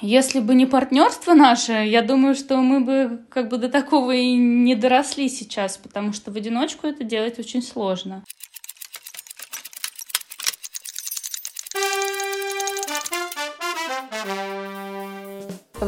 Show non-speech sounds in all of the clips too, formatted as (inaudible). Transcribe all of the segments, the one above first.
Если бы не партнерство наше, я думаю, что мы бы как бы до такого и не доросли сейчас, потому что в одиночку это делать очень сложно.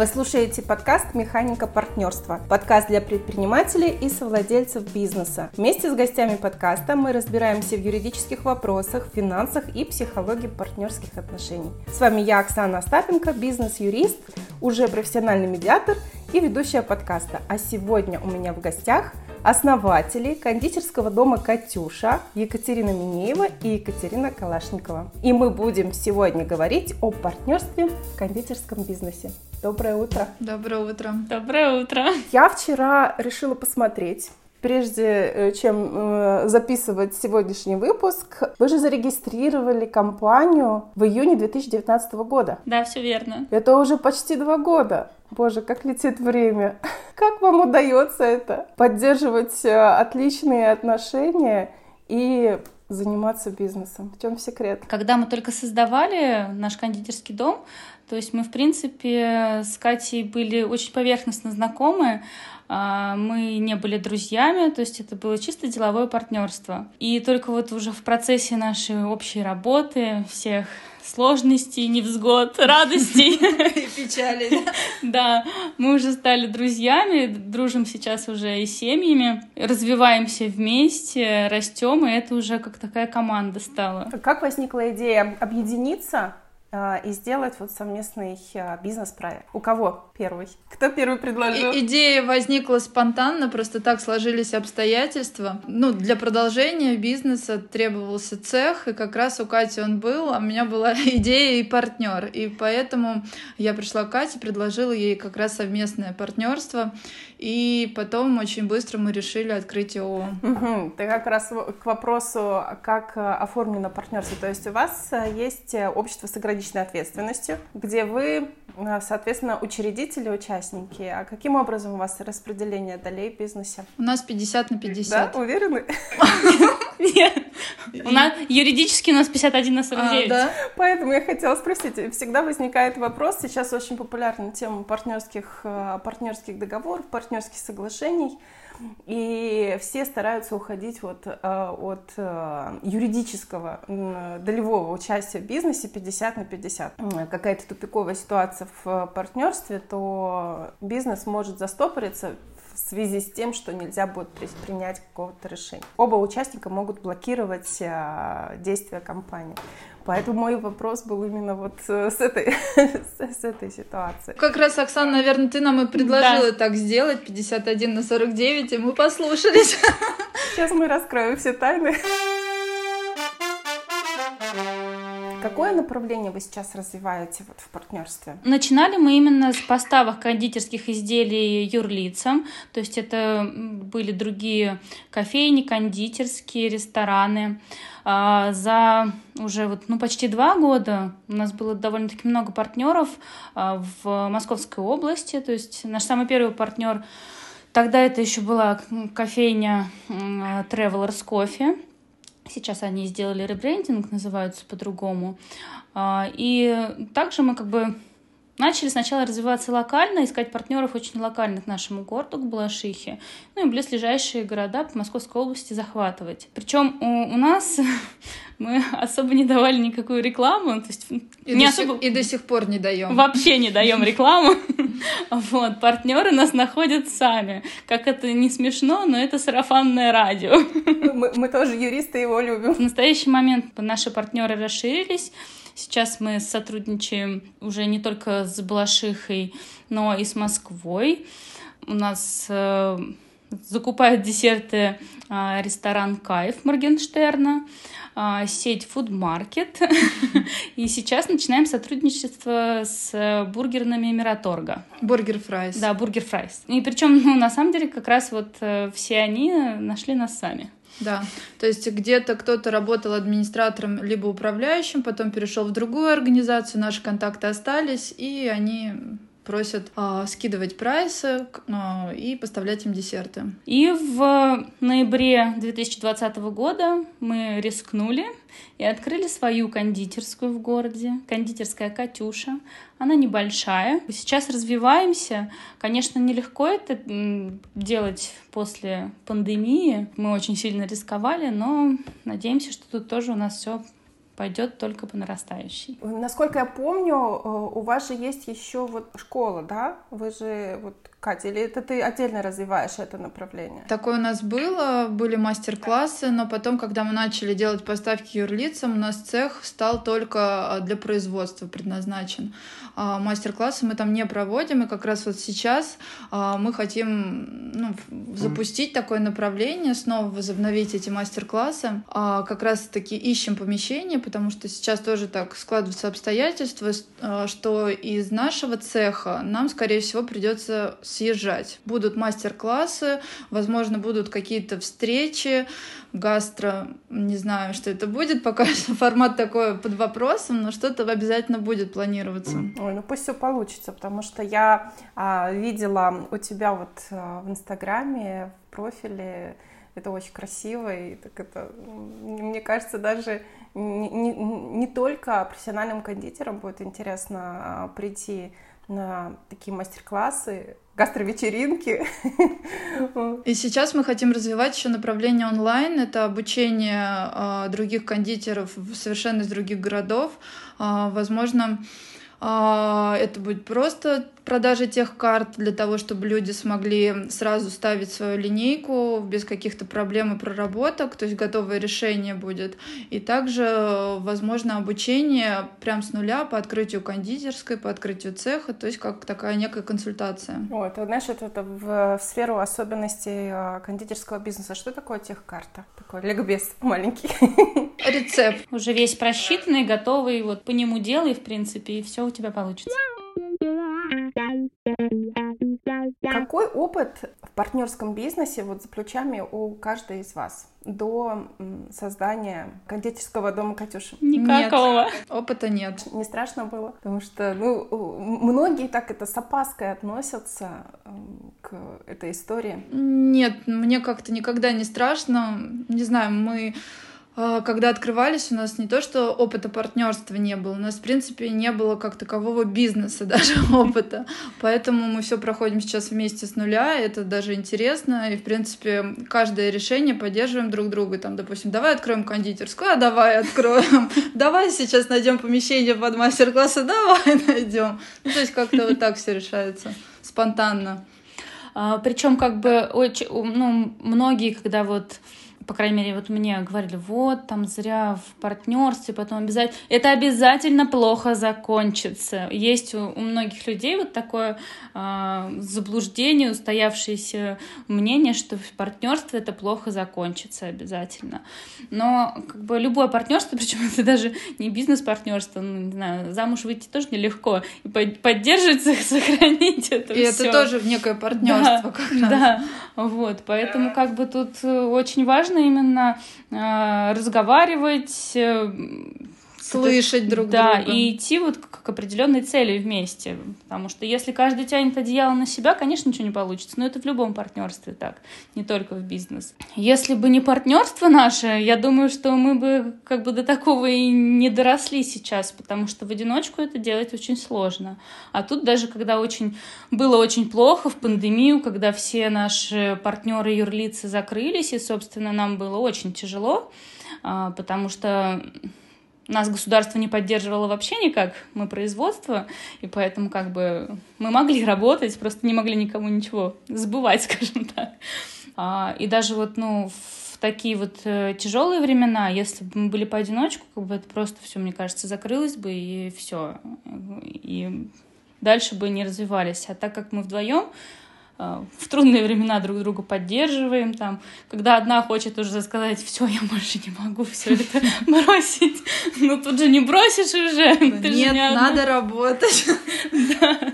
Вы слушаете подкаст «Механика партнерства». Подкаст для предпринимателей и совладельцев бизнеса. Вместе с гостями подкаста мы разбираемся в юридических вопросах, финансах и психологии партнерских отношений. С вами я, Оксана Остапенко, бизнес-юрист, уже профессиональный медиатор и ведущая подкаста. А сегодня у меня в гостях основатели кондитерского дома «Катюша» Екатерина Минеева и Екатерина Калашникова. И мы будем сегодня говорить о партнерстве в кондитерском бизнесе. Доброе утро. Доброе утро. Доброе утро. Я вчера решила посмотреть Прежде э, чем э, записывать сегодняшний выпуск, вы же зарегистрировали компанию в июне 2019 года. Да, все верно. Это уже почти два года. Боже, как летит время. (laughs) Как вам удается это? Поддерживать э, отличные отношения и заниматься бизнесом? В чем секрет? Когда мы только создавали наш кондитерский дом, то есть мы, в принципе, с Катей были очень поверхностно знакомы, а, мы не были друзьями, то есть это было чисто деловое партнерство. И только вот уже в процессе нашей общей работы, всех сложностей, невзгод, радостей. (laughs) И печали. Да, мы уже стали друзьями, дружим сейчас уже и семьями, развиваемся вместе, растем, и это уже как такая команда стала. Как возникла идея объединиться и сделать вот совместный а, бизнес-проект. У кого первый? Кто первый предложил? И идея возникла спонтанно, просто так сложились обстоятельства. Ну, для продолжения бизнеса требовался цех, и как раз у Кати он был, а у меня была (laughs) идея и партнер. И поэтому я пришла к Кате, предложила ей как раз совместное партнерство. И потом очень быстро мы решили открыть ООО. Угу. Ты как раз к вопросу, как э, оформлено партнерство. То есть у вас есть э, общество с ограниченной ответственностью, где вы, соответственно, учредители, участники. А каким образом у вас распределение долей в бизнесе? У нас 50 на 50. Да, уверены? Нет. У нас юридически у нас 51 на 49. А, да? Поэтому я хотела спросить, всегда возникает вопрос, сейчас очень популярна тема партнерских, партнерских договоров, партнерских соглашений, и все стараются уходить вот э, от э, юридического долевого участия в бизнесе 50 на 50. Какая-то тупиковая ситуация в партнерстве, то бизнес может застопориться в связи с тем, что нельзя будет принять какого-то решения. Оба участника могут блокировать э, действия компании. Поэтому мой вопрос был именно вот э, с этой, (laughs) с, этой ситуации. Как раз, Оксана, наверное, ты нам и предложила да. так сделать, 51 на 49, и мы послушались. Сейчас мы раскроем все тайны. Какое направление вы сейчас развиваете вот в партнерстве? Начинали мы именно с поставок кондитерских изделий юрлицам, то есть это были другие кофейни, кондитерские, рестораны. А, за уже вот, ну, почти два года у нас было довольно-таки много партнеров а, в Московской области, то есть наш самый первый партнер Тогда это еще была кофейня Travelers Coffee. Сейчас они сделали ребрендинг, называются по-другому. А, и также мы как бы начали сначала развиваться локально, искать партнеров очень локальных нашему городу, к Балашихе, ну и близлежащие города по Московской области захватывать. Причем у, у нас (laughs) мы особо не давали никакую рекламу, то есть и, не до особо... сих, и до сих пор не даем. Вообще не даем рекламу. (laughs) Вот, партнеры нас находят сами. Как это не смешно, но это сарафанное радио. Мы, мы тоже юристы его любим. В настоящий момент наши партнеры расширились. Сейчас мы сотрудничаем уже не только с Балашихой, но и с Москвой. У нас э, закупает десерты э, ресторан Кайф Моргенштерна. А, сеть Market. (laughs) И сейчас начинаем сотрудничество с бургерными Мираторга. Бургер Фрайс. Да, Бургер Фрайс. И причем, ну, на самом деле, как раз вот э, все они нашли нас сами. Да, то есть где-то кто-то работал администратором либо управляющим, потом перешел в другую организацию, наши контакты остались, и они просят э, скидывать прайсы э, и поставлять им десерты. И в ноябре 2020 года мы рискнули и открыли свою кондитерскую в городе, кондитерская «Катюша». Она небольшая. Сейчас развиваемся. Конечно, нелегко это делать после пандемии. Мы очень сильно рисковали, но надеемся, что тут тоже у нас все пойдет только по нарастающей. Насколько я помню, э, у вас же есть еще вот школа, да? Вы же вот Катя, или это ты отдельно развиваешь это направление? Такое у нас было, были мастер-классы, но потом, когда мы начали делать поставки юрлицам, у нас цех стал только а, для производства предназначен. А, мастер-классы мы там не проводим, и как раз вот сейчас а, мы хотим ну, запустить такое направление, снова возобновить эти мастер-классы. Как раз-таки ищем помещение, потому что сейчас тоже так складываются обстоятельства, что из нашего цеха нам, скорее всего, придется съезжать. Будут мастер-классы, возможно, будут какие-то встречи, гастро, не знаю, что это будет, пока (laughs) формат такой под вопросом, но что-то обязательно будет планироваться. Ой, ну пусть все получится, потому что я а, видела у тебя вот а, в Инстаграме, в профиле, это очень красиво, и так это, мне кажется, даже не, не, не только профессиональным кондитерам будет интересно а, прийти на такие мастер-классы, гастровечеринки. (laughs) И сейчас мы хотим развивать еще направление онлайн. Это обучение э, других кондитеров совершенно из других городов. Э, возможно, это будет просто продажи тех карт для того, чтобы люди смогли сразу ставить свою линейку без каких-то проблем и проработок, то есть готовое решение будет. И также, возможно, обучение прям с нуля по открытию кондитерской, по открытию цеха, то есть как такая некая консультация. О, это, знаешь, это, это в, в сферу особенностей а, кондитерского бизнеса. Что такое техкарта? Такой ликбез маленький. Рецепт. Уже весь просчитанный, готовый, вот по нему делай, в принципе, и все у тебя получится. Какой опыт в партнерском бизнесе вот за плечами у каждой из вас до создания кондитерского дома Катюши? Никакого. Нет, опыта нет. Не страшно было? Потому что, ну, многие так это с опаской относятся к этой истории. Нет, мне как-то никогда не страшно. Не знаю, мы когда открывались, у нас не то, что опыта партнерства не было, у нас, в принципе, не было как такового бизнеса (laughs) даже опыта. Поэтому мы все проходим сейчас вместе с нуля, это даже интересно, и, в принципе, каждое решение поддерживаем друг друга. Там, допустим, давай откроем кондитерскую, а давай откроем. (laughs) Давай сейчас найдем помещение под мастер-классы, давай найдем. Ну, то есть как-то вот так все решается спонтанно. А, Причем как бы очень, ну, многие, когда вот по крайней мере, вот мне говорили, вот, там зря в партнерстве, потом обязательно... Это обязательно плохо закончится. Есть у, у многих людей вот такое э, заблуждение, устоявшееся мнение, что в партнерстве это плохо закончится обязательно. Но как бы любое партнерство, (laughs) причем это даже не бизнес-партнерство, ну, не знаю, замуж выйти тоже нелегко. И поддерживать, (laughs) сохранить это И все. это тоже некое партнерство да, как раз. Да, вот, поэтому как бы тут э, очень важно именно э, разговаривать, э, слышать друг да, друга. Да, и идти вот к, к определенной цели вместе. Потому что если каждый тянет одеяло на себя, конечно, ничего не получится. Но это в любом партнерстве так, не только в бизнес. Если бы не партнерство наше, я думаю, что мы бы как бы до такого и не доросли сейчас, потому что в одиночку это делать очень сложно. А тут даже когда очень было очень плохо в пандемию, когда все наши партнеры юрлицы закрылись, и, собственно, нам было очень тяжело, а, потому что нас государство не поддерживало вообще никак, мы производство, и поэтому как бы мы могли работать, просто не могли никому ничего забывать, (laughs) скажем так. А, и даже вот, ну, в такие вот э, тяжелые времена, если бы мы были поодиночку, как бы это просто все, мне кажется, закрылось бы, и все. И дальше бы не развивались. А так как мы вдвоем, в трудные времена друг друга поддерживаем, там, когда одна хочет уже сказать, все, я больше не могу все это (laughs) бросить, ну тут же не бросишь уже. (laughs) Нет, надо работать. (laughs) Да.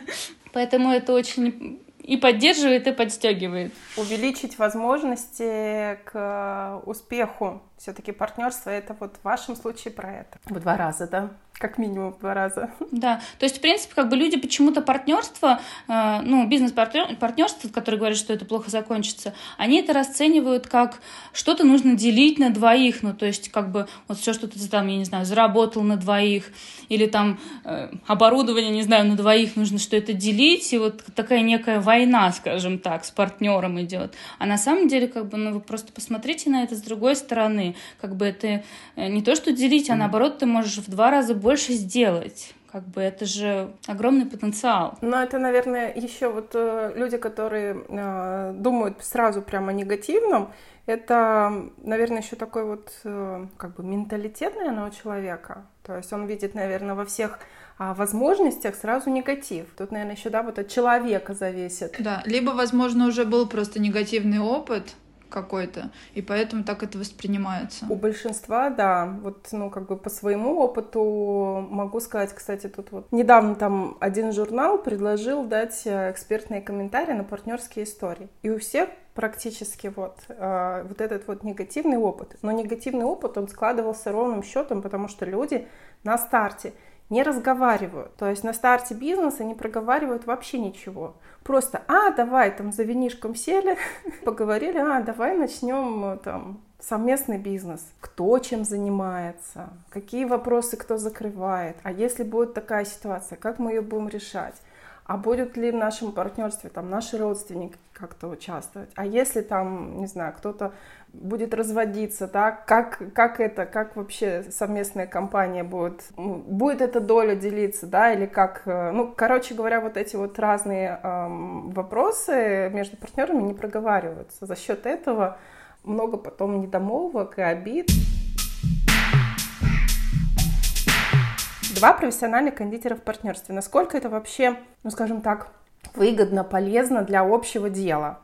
Поэтому это очень и поддерживает, и подстегивает. Увеличить возможности к успеху. Все-таки партнерство это вот в вашем случае про это. В два раза, да? Как минимум в два раза. Да, то есть, в принципе, как бы люди почему-то партнерство, э, ну, бизнес-партнерство, которые говорят, что это плохо закончится, они это расценивают как что-то нужно делить на двоих, ну, то есть, как бы, вот все, что ты там, я не знаю, заработал на двоих, или там э, оборудование, не знаю, на двоих нужно что это делить, и вот такая некая война, скажем так, с партнером идет. А на самом деле, как бы, ну, вы просто посмотрите на это с другой стороны, как бы это э, не то, что делить, а наоборот, ты можешь в два раза больше сделать. Как бы это же огромный потенциал. Но это, наверное, еще вот э, люди, которые э, думают сразу прямо о негативном, это, наверное, еще такой вот э, как бы менталитет, наверное, у человека. То есть он видит, наверное, во всех а, возможностях сразу негатив. Тут, наверное, еще, да, вот от человека зависит. Да, либо, возможно, уже был просто негативный опыт, какой-то, и поэтому так это воспринимается. У большинства, да, вот, ну, как бы по своему опыту могу сказать, кстати, тут вот недавно там один журнал предложил дать э, экспертные комментарии на партнерские истории, и у всех практически вот, э, вот этот вот негативный опыт. Но негативный опыт, он складывался ровным счетом, потому что люди на старте не разговаривают. То есть на старте бизнеса не проговаривают вообще ничего. Просто, а, давай, там, за винишком сели, (laughs) поговорили, а, давай начнем, там, совместный бизнес. Кто чем занимается, какие вопросы кто закрывает, а если будет такая ситуация, как мы ее будем решать? А будут ли в нашем партнерстве там наши родственники как-то участвовать, а если там, не знаю, кто-то будет разводиться, да, как, как это, как вообще совместная компания будет, ну, будет эта доля делиться, да, или как, э, ну, короче говоря, вот эти вот разные эм, вопросы между партнерами не проговариваются. За счет этого много потом недомолвок и обид. Два профессиональных кондитера в партнерстве. Насколько это вообще, ну скажем так, выгодно, полезно для общего дела?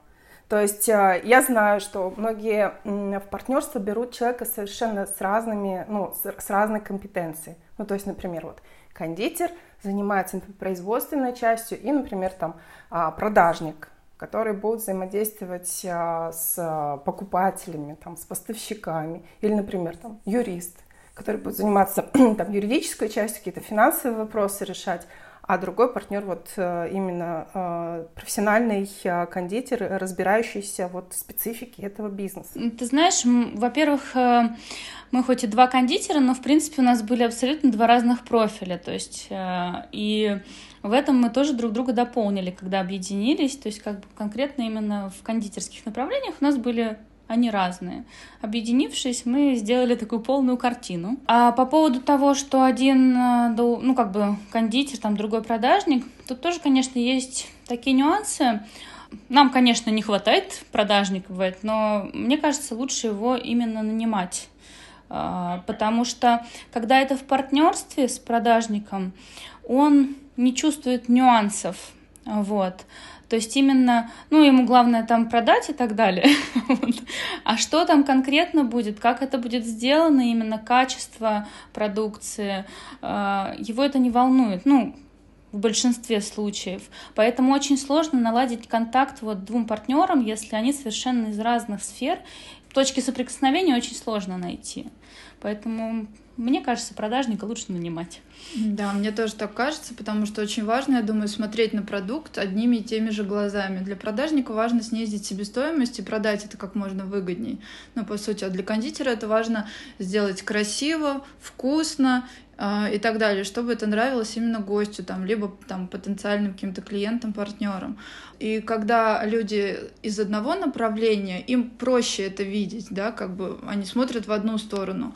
То есть э, я знаю, что многие в партнерство берут человека совершенно с разными, ну, с разной компетенцией. Ну, то есть, например, вот кондитер занимается например, производственной частью и, например, там а, продажник, который будет взаимодействовать а, с покупателями, там, с поставщиками, или, например, там, юрист, который будет заниматься (clears throat) там, юридической частью, какие-то финансовые вопросы решать, а другой партнер вот э, именно э, профессиональный э, кондитер, разбирающийся вот в специфике этого бизнеса. Ты знаешь, во-первых, мы хоть и два кондитера, но в принципе у нас были абсолютно два разных профиля, то есть и в этом мы тоже друг друга дополнили, когда объединились, то есть как бы конкретно именно в кондитерских направлениях у нас были они разные. Объединившись, мы сделали такую полную картину. А по поводу того, что один, э, ну, как бы кондитер, там другой продажник, тут тоже, конечно, есть такие нюансы. Нам, конечно, не хватает продажников, но мне кажется, лучше его именно нанимать. А, потому что, когда это в партнерстве с продажником, он не чувствует нюансов. Вот. То есть именно, ну, ему главное там продать и так далее. (laughs) А что там конкретно будет, как это будет сделано, именно качество продукции, э, его это не волнует. Ну, в большинстве случаев. Поэтому очень сложно наладить контакт вот двум партнерам, если они совершенно из разных сфер. Точки соприкосновения очень сложно найти. Поэтому мне кажется, продажника лучше нанимать. Да, мне тоже так кажется, потому что очень важно, я думаю, смотреть на продукт одними и теми же глазами. Для продажника важно снизить себестоимость и продать это как можно выгодней. Ну, по сути, а для кондитера это важно сделать красиво, вкусно э, и так далее, чтобы это нравилось именно гостю, там, либо там, потенциальным каким-то клиентам, партнерам. И когда люди из одного направления, им проще это видеть, да, как бы они смотрят в одну сторону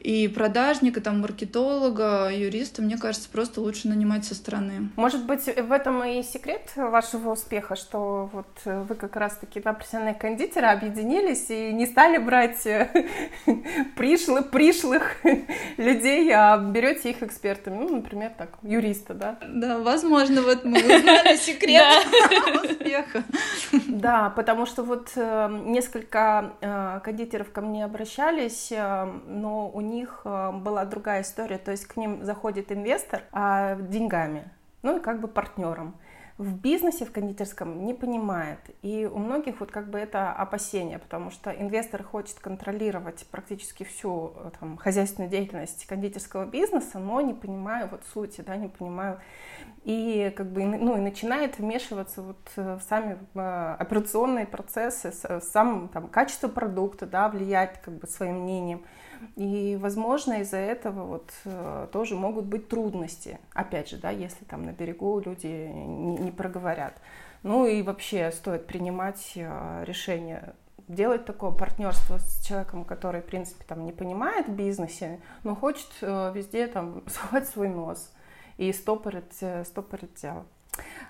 и продажника, там, маркетолога, юриста, мне кажется, просто лучше нанимать со стороны. Может быть, в этом и секрет вашего успеха, что вот вы как раз-таки два профессиональных кондитера объединились и не стали брать э, (laughs) пришлых, пришлых (laughs) людей, а берете их экспертами, ну, например, так, юриста, да? Да, возможно, вот мы узнали (laughs) секрет успеха. Да, потому что вот э, несколько э, кондитеров ко мне обращались, но у них э, была другая история, то есть к ним заходит инвестор а, деньгами, ну и как бы партнером. в бизнесе, в кондитерском не понимает. И у многих вот как бы это опасение, потому что инвестор хочет контролировать практически всю э, там, хозяйственную деятельность кондитерского бизнеса, но не понимая вот сути, да, не понимаю и как бы ну и начинает вмешиваться вот э, в сами операционные процессы, сам там качество продукта, да, влиять как бы своим мнением. И, возможно, из-за этого вот э, тоже могут быть трудности. Опять же, да, если там на берегу люди не, проговорят. Ну и вообще стоит принимать э, решение делать такое партнерство с человеком, который, в принципе, там не понимает в бизнесе, но хочет э, везде там (laughs) совать свой нос и стопорить, стопорить дело.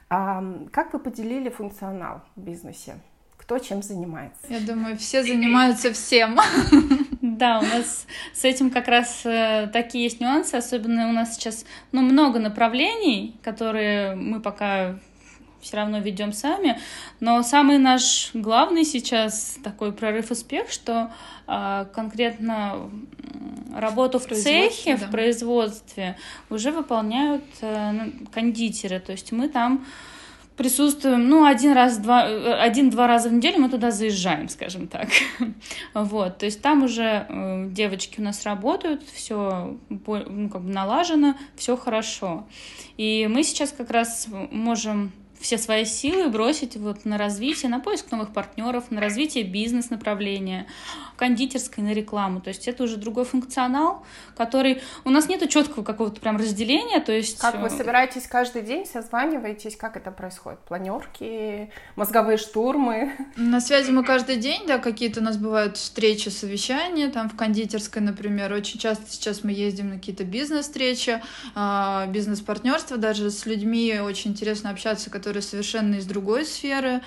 А как вы поделили функционал в бизнесе? Кто чем занимается? Я думаю, все занимаются всем. (laughs) Да, у нас с этим как раз э, такие есть нюансы, особенно у нас сейчас ну, много направлений, которые мы пока все равно ведем сами. Но самый наш главный сейчас такой прорыв успех, что э, конкретно работу в цехе, да. в производстве уже выполняют э, кондитеры. То есть мы там присутствуем, ну, один раз, два, э, один-два раза в неделю мы туда заезжаем, скажем так. (laughs) вот, то есть там уже э, девочки у нас работают, все ну, как бы налажено, все хорошо. И мы сейчас как раз можем все свои силы бросить вот на развитие, на поиск новых партнеров, на развитие бизнес-направления, кондитерской, на рекламу. То есть это уже другой функционал, который... У нас нету четкого какого-то прям разделения, то есть... Как вы э, собираетесь каждый день, созваниваетесь, как это происходит? Планерки, мозговые штурмы? На связи мы каждый день, да, какие-то у нас бывают встречи, совещания, там в кондитерской, например. Очень часто сейчас мы ездим на какие-то бизнес-встречи, а, бизнес-партнерства, даже с людьми очень интересно общаться, которые которые совершенно из другой сферы.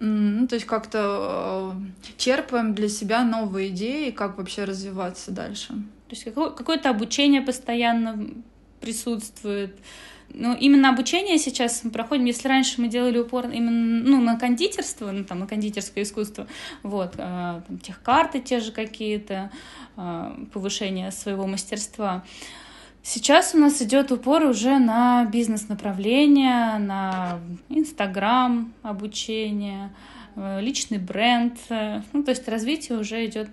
Ну, то есть как-то э, черпаем для себя новые идеи, как вообще развиваться дальше. То есть какое-то обучение постоянно присутствует. Ну, именно обучение сейчас мы проходим. Если раньше мы делали упор именно ну, на кондитерство, ну, там, на кондитерское искусство, вот, э, там, техкарты те же какие-то, э, повышение своего мастерства, Сейчас у нас идет упор уже на бизнес-направление, на Инстаграм обучение, э, личный бренд. Ну, то есть развитие уже идет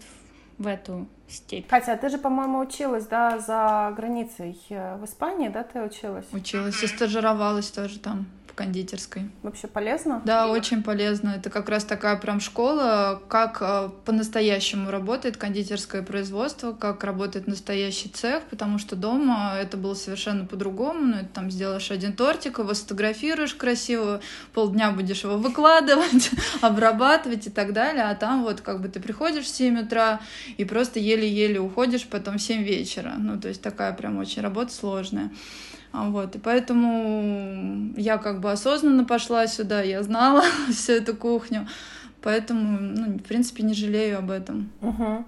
в эту степень. Катя, а ты же, по-моему, училась, да, за границей э, в Испании, да, ты училась? Училась и стажировалась тоже там кондитерской. Вообще полезно? Да, очень полезно. Это как раз такая прям школа, как э, по-настоящему работает кондитерское производство, как работает настоящий цех, потому что дома это было совершенно по-другому. Ну, это там сделаешь один тортик, его сфотографируешь красиво, полдня будешь его выкладывать, (laughs) обрабатывать и так далее. А там вот как бы ты приходишь в 7 утра и просто еле-еле уходишь потом в 7 вечера. Ну, то есть такая прям очень работа сложная. А, вот, и поэтому я как бы осознанно пошла сюда, я знала (laughs) всю эту кухню, поэтому, ну, в принципе, не жалею об этом. Угу.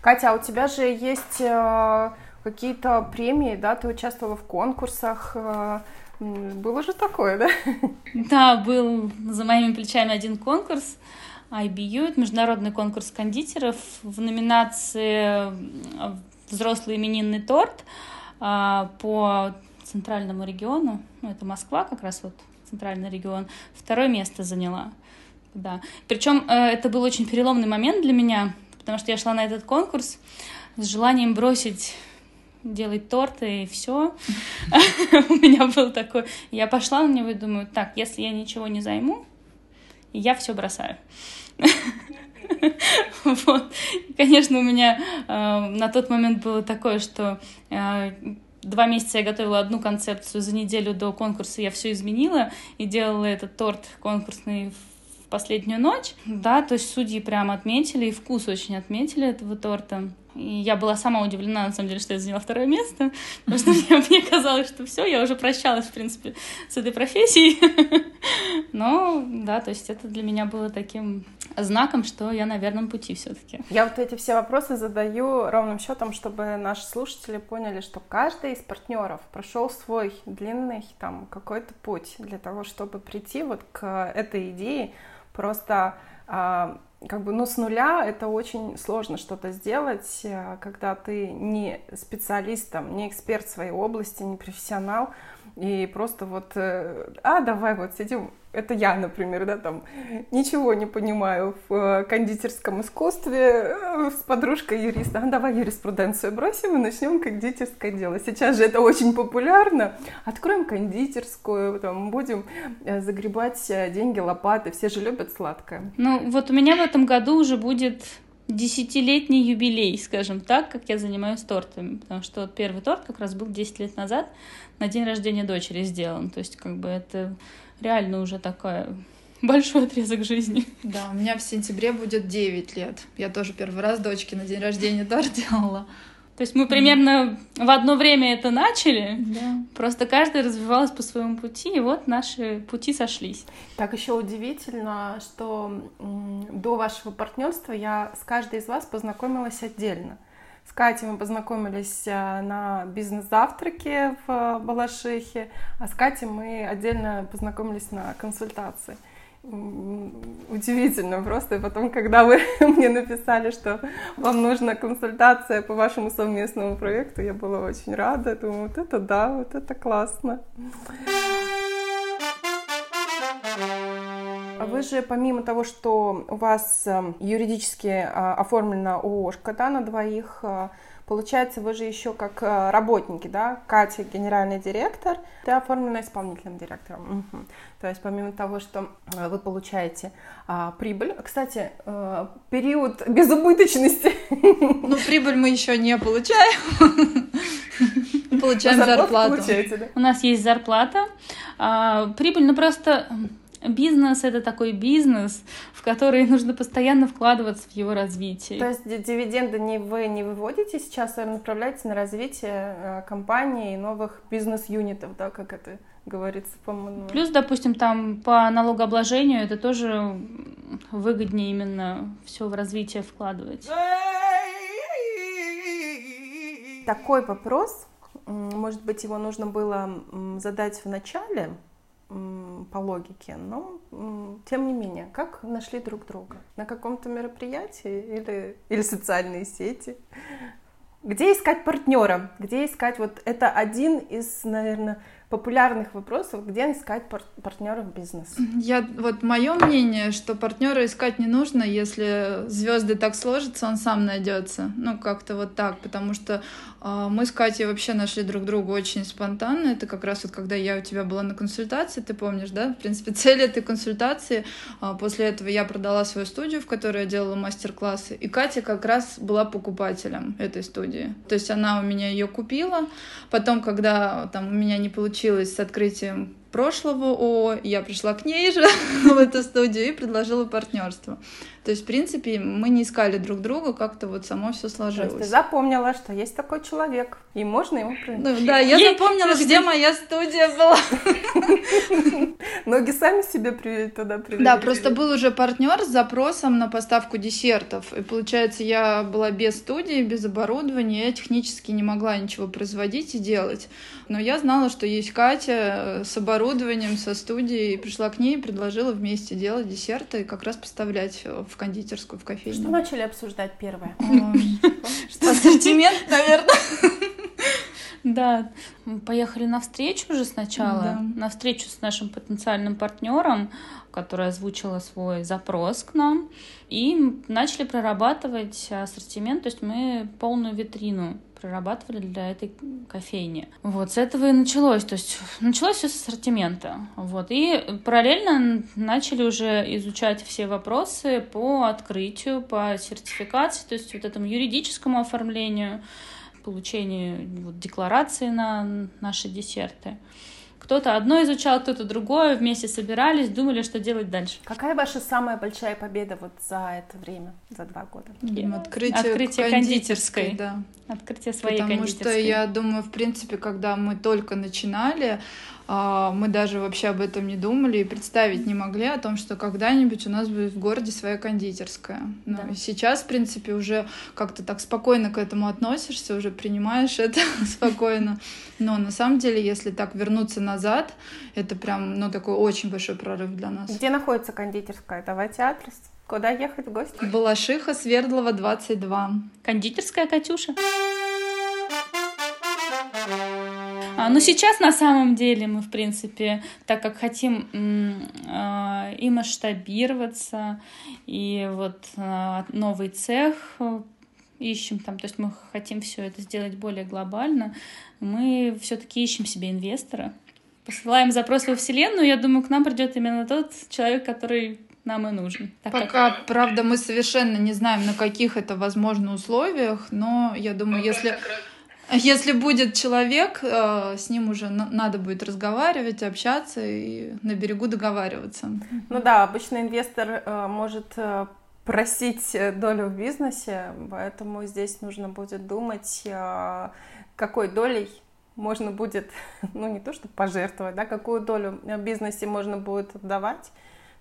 Катя, а у тебя же есть э, какие-то премии, да, ты участвовала в конкурсах, э, было же такое, да? (laughs) Да, был за моими плечами один конкурс, IBU, это международный конкурс кондитеров в номинации «Взрослый именинный торт» а, по центральному региону, ну, это Москва как раз вот, центральный регион, второе место заняла. Да. Причем э, это был очень переломный момент для меня, потому что я шла на этот конкурс с желанием бросить делать торты и все. (laughs) У меня был такой... Я пошла на него и думаю, так, если я ничего не займу, я все бросаю. (laughs) Вот. Конечно, у меня э, на тот момент было такое, что э, Два месяца я готовила одну концепцию, за неделю до конкурса я все изменила и делала этот торт конкурсный в последнюю ночь. Да, то есть судьи прям отметили, и вкус очень отметили этого торта. И я была сама удивлена, на самом деле, что я заняла второе место, потому что мне, мне казалось, что все, я уже прощалась, в принципе, с этой профессией. (laughs) Но, да, то есть это для меня было таким знаком, что я на верном пути все-таки. Я вот эти все вопросы задаю ровным счетом, чтобы наши слушатели поняли, что каждый из партнеров прошел свой длинный там какой-то путь для того, чтобы прийти вот к этой идее. Просто как бы, ну, с нуля это очень сложно что-то сделать, э, когда ты не специалист, там, не эксперт своей области, не профессионал, и просто вот, э, а, давай вот сидим, это я, например, да, там, ничего не понимаю в э, кондитерском искусстве, э, с подружкой юриста, а давай юриспруденцию бросим и начнем кондитерское дело. Сейчас же это очень популярно. Откроем кондитерскую, там, будем загребать деньги лопаты, все же любят сладкое. Ну, вот у меня в этом году уже будет десятилетний юбилей, скажем так, как я занимаюсь тортами, потому что первый торт как раз был 10 лет назад на день рождения дочери сделан, то есть как бы это реально уже такая (laughs) большой отрезок жизни. Да, у меня в сентябре будет 9 лет. Я тоже первый раз дочке на день рождения торт делала. То есть мы примерно в одно время это начали, да. просто каждая развивалась по своему пути, и вот наши пути сошлись. Так еще удивительно, что до вашего партнерства я с каждой из вас познакомилась отдельно. С Катей мы познакомились э, на бизнес-завтраке в Балашихе, а с Катей мы отдельно познакомились на консультации удивительно просто. И потом, когда вы (laughs) мне написали, что вам нужна консультация по вашему совместному проекту, я была очень рада. Думаю, вот это да, вот это классно. А вы же, помимо того, что у вас эм, юридически а, оформлена ООшка да, на двоих, а, Получается, вы же еще как э, работники, да? Катя генеральный директор, ты оформлена исполнительным директором. Угу. То есть помимо того, что э, вы получаете а, прибыль, кстати, а, период безубыточности. Ну, прибыль мы еще не получаем. Получаем зарплату. У нас есть зарплата. А, прибыль, ну просто Бизнес — это такой бизнес, в который нужно постоянно вкладываться в его развитие. То есть дивиденды не вы не выводите сейчас, а направляете на развитие э, компании и новых бизнес-юнитов, да, как это говорится, по-моему. Плюс, допустим, там по налогообложению это тоже выгоднее именно все в развитие вкладывать. Такой вопрос, может быть, его нужно было задать в начале, по логике, но тем не менее, как нашли друг друга? На каком-то мероприятии или, или социальные сети? Где искать партнера? Где искать вот это один из, наверное, популярных вопросов, где искать пар- партнеров бизнеса. Я вот мое мнение, что партнера искать не нужно, если звезды так сложатся, он сам найдется. Ну как-то вот так, потому что э, мы с Катей вообще нашли друг друга очень спонтанно. Это как раз вот когда я у тебя была на консультации, ты помнишь, да? В принципе, (laughs) цель этой консультации. Э, после этого я продала свою студию, в которой я делала мастер-классы, и Катя как раз была покупателем этой студии. То есть она у меня ее купила, потом, когда там у меня не получилось случилось с открытием прошлого ООО, я пришла к ней же (laughs) в эту студию и предложила партнерство. То есть, в принципе, мы не искали друг друга, как-то вот само все сложилось. То есть ты запомнила, что есть такой человек, и можно ему ну, Да, я Ей... запомнила, где моя студия была. (laughs) Ноги сами себе туда привели. Да, просто был уже партнер с запросом на поставку десертов. И получается, я была без студии, без оборудования, я технически не могла ничего производить и делать. Но я знала, что есть Катя с оборудованием, со студией, и пришла к ней и предложила вместе делать десерты и как раз поставлять в кондитерскую, в кофейню. Что начали обсуждать первое? Ассортимент, наверное. Да, мы поехали на встречу уже сначала, да. на встречу с нашим потенциальным партнером, который озвучила свой запрос к нам, и начали прорабатывать ассортимент, то есть мы полную витрину прорабатывали для этой кофейни. Вот, с этого и началось. То есть началось все с ассортимента. Вот, и параллельно начали уже изучать все вопросы по открытию, по сертификации, то есть вот этому юридическому оформлению, получению вот, декларации на наши десерты. Кто-то одно изучал, кто-то другое, вместе собирались, думали, что делать дальше. Какая ваша самая большая победа вот за это время, за два года? Открытие, Открытие кондитерской, кондитерской, да. Открытие своей Потому кондитерской. что я думаю, в принципе, когда мы только начинали, мы даже вообще об этом не думали и представить не могли о том, что когда-нибудь у нас будет в городе своя кондитерская. Ну, да. сейчас, в принципе, уже как-то так спокойно к этому относишься, уже принимаешь (laughs) это спокойно. Но на самом деле, если так вернуться назад, это прям, ну, такой очень большой прорыв для нас. Где находится кондитерская? Давайте адрес. Куда ехать в гости? Балашиха, Свердлова, 22. Кондитерская Катюша. Но сейчас на самом деле мы, в принципе, так как хотим э, и масштабироваться, и вот э, новый цех ищем там, то есть мы хотим все это сделать более глобально, мы все-таки ищем себе инвестора, посылаем запрос во Вселенную, я думаю, к нам придет именно тот человек, который нам и нужен. Так Пока, как... правда, мы совершенно не знаем, на каких это возможно условиях, но я думаю, ну, если... Если будет человек, э, с ним уже надо будет разговаривать, общаться и на берегу договариваться. Ну да, обычно инвестор э, может э, просить долю в бизнесе, поэтому здесь нужно будет думать, какой долей можно будет, (laughs) ну не то что пожертвовать, да, какую долю в бизнесе можно будет отдавать,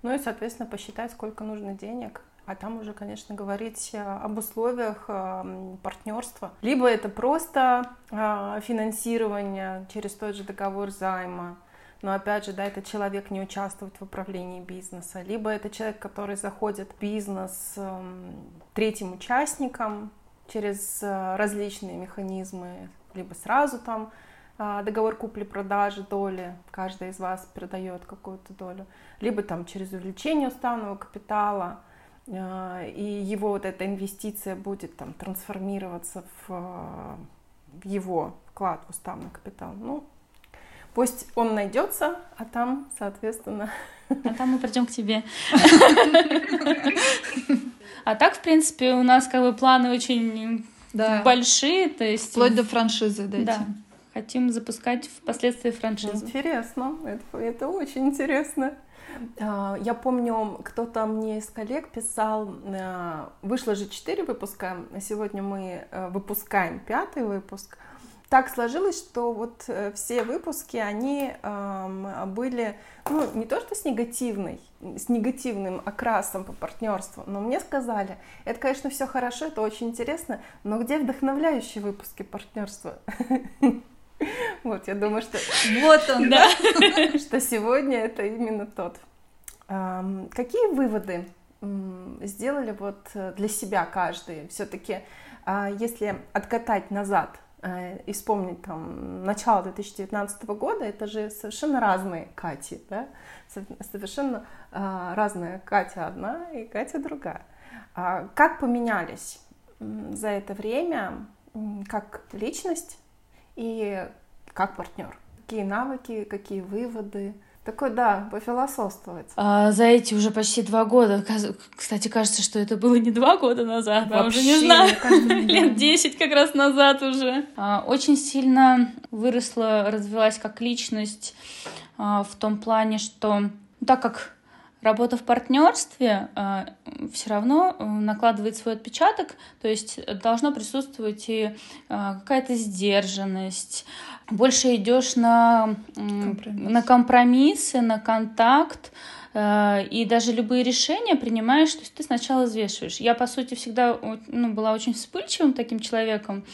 ну и, соответственно, посчитать, сколько нужно денег, а там уже, конечно, говорить э, об условиях э, партнерства. Либо это просто э, финансирование через тот же договор займа, но опять же, да, этот человек не участвует в управлении бизнеса, либо это человек, который заходит в бизнес эм, третьим участником через различные механизмы, либо сразу там договор купли-продажи доли, каждый из вас передает какую-то долю, либо там через увеличение уставного капитала, и его вот эта инвестиция будет там трансформироваться в, в его вклад в уставный капитал. Ну, пусть он найдется, а там, соответственно... А там мы придем к тебе. (laughs) А так, в принципе, у нас как бы планы очень большие, то есть... Вплоть до франшизы, да. Хотим запускать впоследствии франшизу. Интересно, это, это очень интересно. А, я помню, кто-то мне из коллег писал, а, вышло же четыре выпуска, а сегодня мы выпускаем пятый выпуск. Так сложилось, что вот э, все выпуски, они были, ну, не то что с негативной, с негативным окрасом по партнерству, но мне сказали, это, конечно, все хорошо, это очень интересно, но где вдохновляющие выпуски партнерства? (laughs) (laughs) Вот, я думаю, что... Вот он, да. (laughs) Что сегодня это именно тот. Какие выводы сделали вот э, для себя каждый? Все-таки, а, если откатать назад э, и вспомнить там начало 2019 года, это же совершенно разные Кати, да? Совершенно а, разная Катя одна и Катя другая. А как поменялись за это время как личность и как партнер. Какие навыки, какие выводы. Такой, да, пофилософствовать. А, за эти уже почти два года, кстати, кажется, что это было не два года назад, а уже не знаю, лет десять как раз назад уже. А, очень сильно выросла, развилась как личность а, в том плане, что ну, так как Работа в партнерстве э, все равно э, накладывает свой отпечаток, то есть должно присутствовать и э, какая-то сдержанность. Больше идешь на, Компромисс. на компромиссы, на контакт, э, и даже любые решения принимаешь, то есть ты сначала взвешиваешь. Я, по сути, всегда ну, была очень вспыльчивым таким человеком,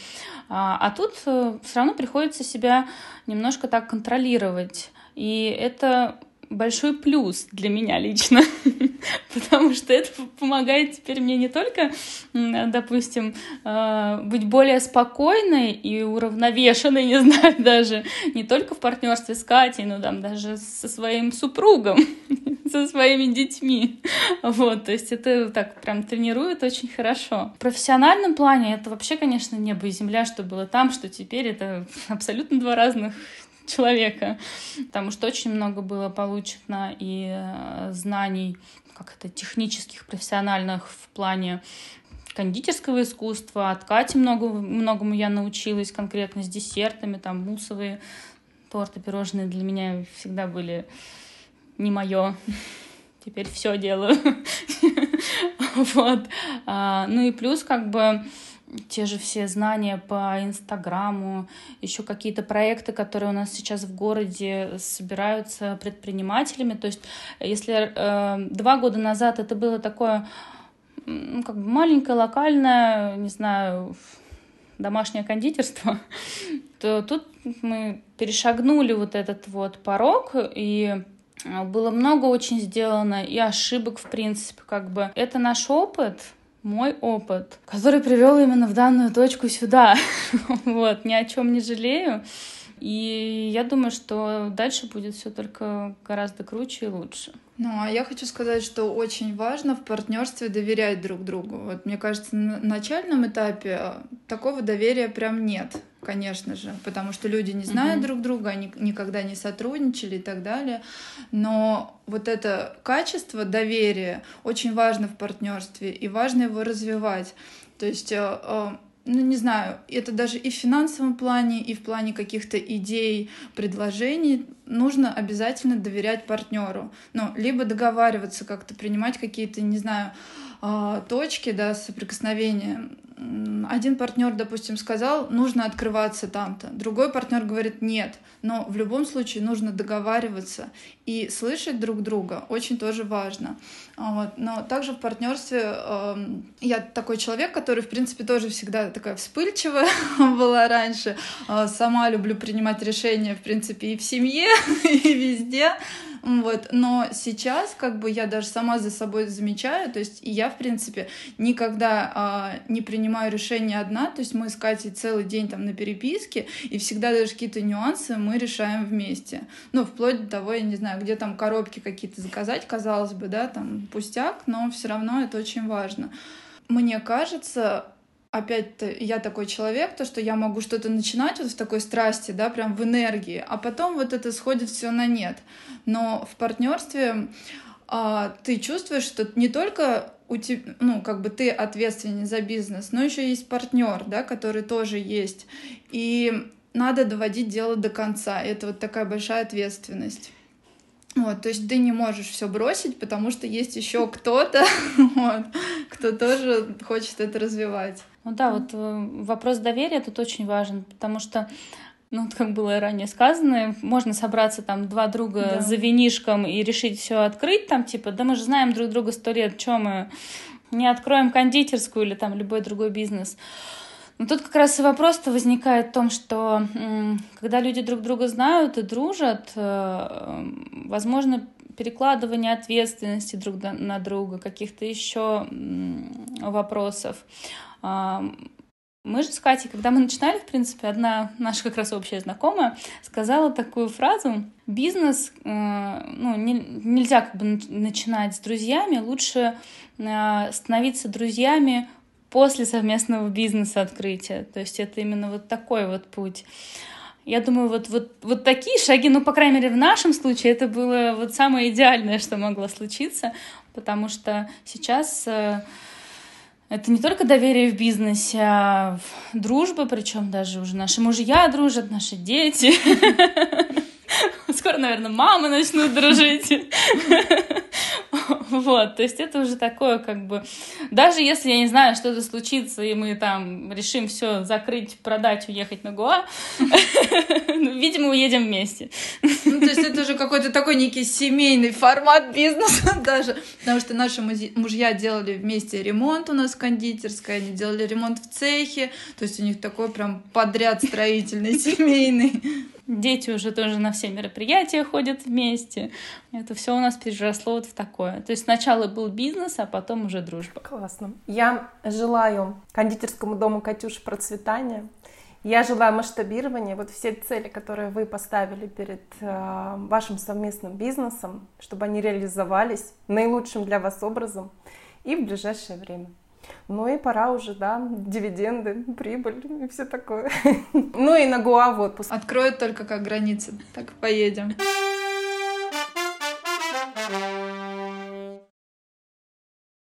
а, а тут э, все равно приходится себя немножко так контролировать. И это большой плюс для меня лично, (laughs) потому что это помогает теперь мне не только, допустим, э, быть более спокойной и уравновешенной, (laughs) не знаю, даже не только в партнерстве с Катей, но там даже со своим супругом, (laughs) со своими детьми. Вот, то есть это так прям тренирует очень хорошо. В профессиональном плане это вообще, конечно, небо и земля, что было там, что теперь это абсолютно два разных (laughs) человека, потому что очень много было получено и э, знаний, как это, технических, профессиональных в плане кондитерского искусства. От Кати много, многому я научилась конкретно с десертами, там мусовые торты, пирожные для меня всегда были не мое. (laughs) Теперь все делаю. (laughs) Вот. А, ну и плюс как бы те же все знания по Инстаграму, еще какие-то проекты, которые у нас сейчас в городе собираются предпринимателями. То есть, если э, два года назад это было такое, ну, как бы маленькое, локальное, не знаю, домашнее кондитерство, (laughs) то тут мы перешагнули вот этот вот порог и было много очень сделано и ошибок, в принципе, как бы. Это наш опыт, мой опыт, который привел именно в данную точку сюда. (laughs) вот, ни о чем не жалею. И я думаю, что дальше будет все только гораздо круче и лучше. Ну, а я хочу сказать, что очень важно в партнерстве доверять друг другу. Вот мне кажется, на начальном этапе а, такого доверия прям нет, конечно же, потому что люди не знают mm-hmm. друг друга, они никогда не сотрудничали и так далее. Но вот это качество доверия очень важно в партнерстве, и важно его развивать. То есть а, а, ну, не знаю, это даже и в финансовом плане, и в плане каких-то идей, предложений нужно обязательно доверять партнеру. Ну, либо договариваться как-то, принимать какие-то, не знаю, а, точки, да, соприкосновения один партнер, допустим, сказал, нужно открываться там-то, другой партнер говорит нет, но в любом случае нужно договариваться и слышать друг друга очень тоже важно. Вот. Но также в партнерстве э, я такой человек, который, в принципе, тоже всегда такая вспыльчивая (laughs) была раньше. Э, сама люблю принимать решения, в принципе, и в семье, (laughs) и везде. Вот. Но сейчас как бы я даже сама за собой замечаю, то есть я, в принципе, никогда э, не принимаю решения одна, то есть мы с Катей целый день там на переписке, и всегда даже какие-то нюансы мы решаем вместе. Ну, вплоть до того, я не знаю, где там коробки какие-то заказать, казалось бы, да, там пустяк, но все равно это очень важно. Мне кажется, опять я такой человек, то, что я могу что-то начинать вот в такой страсти, да, прям в энергии, а потом вот это сходит все на нет. Но в партнерстве а, ты чувствуешь, что не только у тебя, ну, как бы ты ответственен за бизнес, но еще есть партнер, да, который тоже есть. И надо доводить дело до конца. Это вот такая большая ответственность. Вот, то есть ты не можешь все бросить, потому что есть еще кто-то, (laughs) вот, кто тоже хочет это развивать. Ну да, вот э, вопрос доверия тут очень важен, потому что ну, как было ранее сказано, можно собраться там два друга да. за винишком и решить все открыть, там, типа, да мы же знаем друг друга сто лет, что мы не откроем кондитерскую или там любой другой бизнес. Но тут как раз и вопрос-то возникает в том, что когда люди друг друга знают и дружат, э, возможно, перекладывание ответственности друг на друга, каких-то еще вопросов. Мы же с Катей, когда мы начинали, в принципе, одна наша как раз общая знакомая сказала такую фразу: бизнес, э, ну, не, нельзя как бы начинать с друзьями, лучше э, становиться друзьями после совместного бизнеса открытия. То есть это именно вот такой вот путь. Я думаю, вот, вот, вот такие шаги, ну, по крайней мере, в нашем случае это было вот самое идеальное, что могло случиться, потому что сейчас э, это не только доверие в бизнесе, а дружба, причем даже уже наши мужья дружат, наши дети. (laughs) Скоро, наверное, мамы начнут дружить. (laughs) Вот, то есть это уже такое, как бы, даже если, я не знаю, что-то случится, и мы там решим все закрыть, продать, уехать на Гоа, (laughs) ну, видимо, уедем вместе. Ну, то есть это уже какой-то такой некий семейный формат бизнеса (laughs) даже, потому что наши мужья делали вместе ремонт у нас в кондитерской, они делали ремонт в цехе, то есть у них такой прям подряд строительный, (laughs) семейный. Дети уже тоже на все мероприятия ходят вместе. Это все у нас переросло вот в такое. То есть сначала был бизнес, а потом уже дружба. Классно. Я желаю кондитерскому дому Катюши процветания. Я желаю масштабирования. Вот все цели, которые вы поставили перед э, вашим совместным бизнесом, чтобы они реализовались наилучшим для вас образом и в ближайшее время. Ну и пора уже, да, дивиденды, прибыль и все такое. (laughs) Ну и на Гуа в отпуск. Откроют только как границы, так поедем.